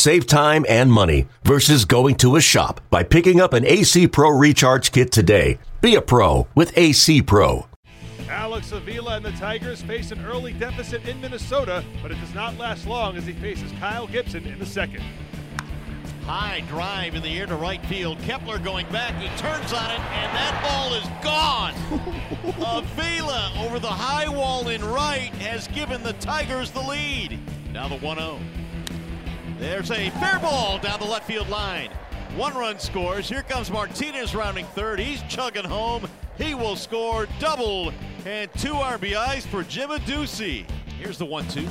Save time and money versus going to a shop by picking up an AC Pro Recharge Kit today. Be a pro with AC Pro. Alex Avila and the Tigers face an early deficit in Minnesota, but it does not last long as he faces Kyle Gibson in the second. High drive in the air to right field. Kepler going back. He turns on it, and that ball is gone. Avila over the high wall in right has given the Tigers the lead. Now the 1 0. There's a fair ball down the left field line. One run scores. Here comes Martinez rounding third. He's chugging home. He will score double and two RBIs for Jim Adduci. Here's the one two.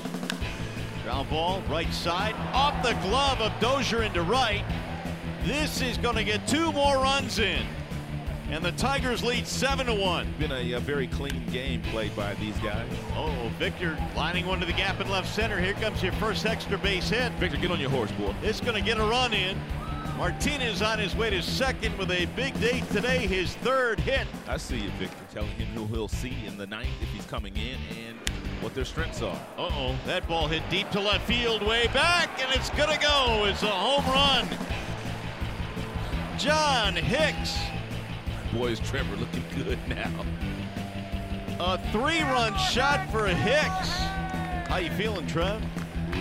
Ground ball, right side, off the glove of Dozier into right. This is going to get two more runs in. And the Tigers lead 7 to 1. Been a, a, very clean game played by these guys. Oh, Victor lining one to the gap in left center. Here comes your first extra base hit. Victor, get on your horse, boy. It's going to get a run in. Martinez on his way to second with a big day today, his third hit. I see you, Victor, telling him who he'll see in the ninth if he's coming in and what their strengths are. Uh-oh, that ball hit deep to left field, way back, and it's gonna go. It's a home run. John Hicks. Boy, is Trevor looking good now. A three-run shot for Hicks. How you feeling, Trev?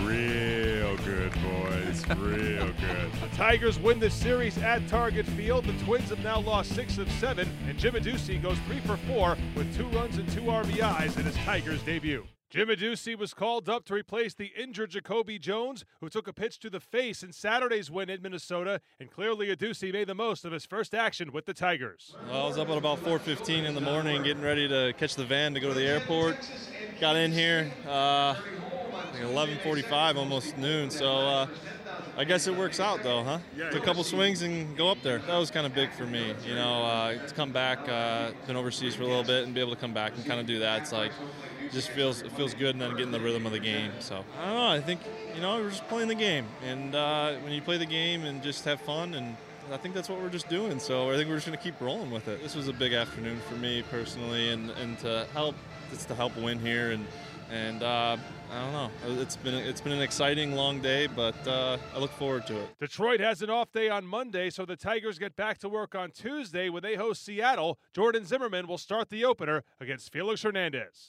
Real good, boys. Real good. The Tigers win the series at Target Field. The Twins have now lost six of seven, and Jim Adduci goes three for four with two runs and two RBIs in his Tigers debut. Jim Adduci was called up to replace the injured Jacoby Jones, who took a pitch to the face in Saturday's win in Minnesota, and clearly Adduci made the most of his first action with the Tigers. Well, I was up at about 4:15 in the morning, getting ready to catch the van to go to the airport. Got in here, uh, 11:45, almost noon. So uh, I guess it works out, though, huh? Yeah, Took a couple swings and go up there. That was kind of big for me, you know, uh, to come back. Uh, been overseas for a little bit and be able to come back and kind of do that. It's like just feels it feels good and then getting the rhythm of the game. So I don't know. I think you know we're just playing the game, and uh, when you play the game and just have fun, and I think that's what we're just doing. So I think we're just going to keep rolling with it. This was a big afternoon for me personally, and and to help just to help win here and and uh, I don't know. It's been it's been an exciting long day, but uh, I look forward to it. Detroit has an off day on Monday, so the Tigers get back to work on Tuesday when they host Seattle. Jordan Zimmermann will start the opener against Felix Hernandez.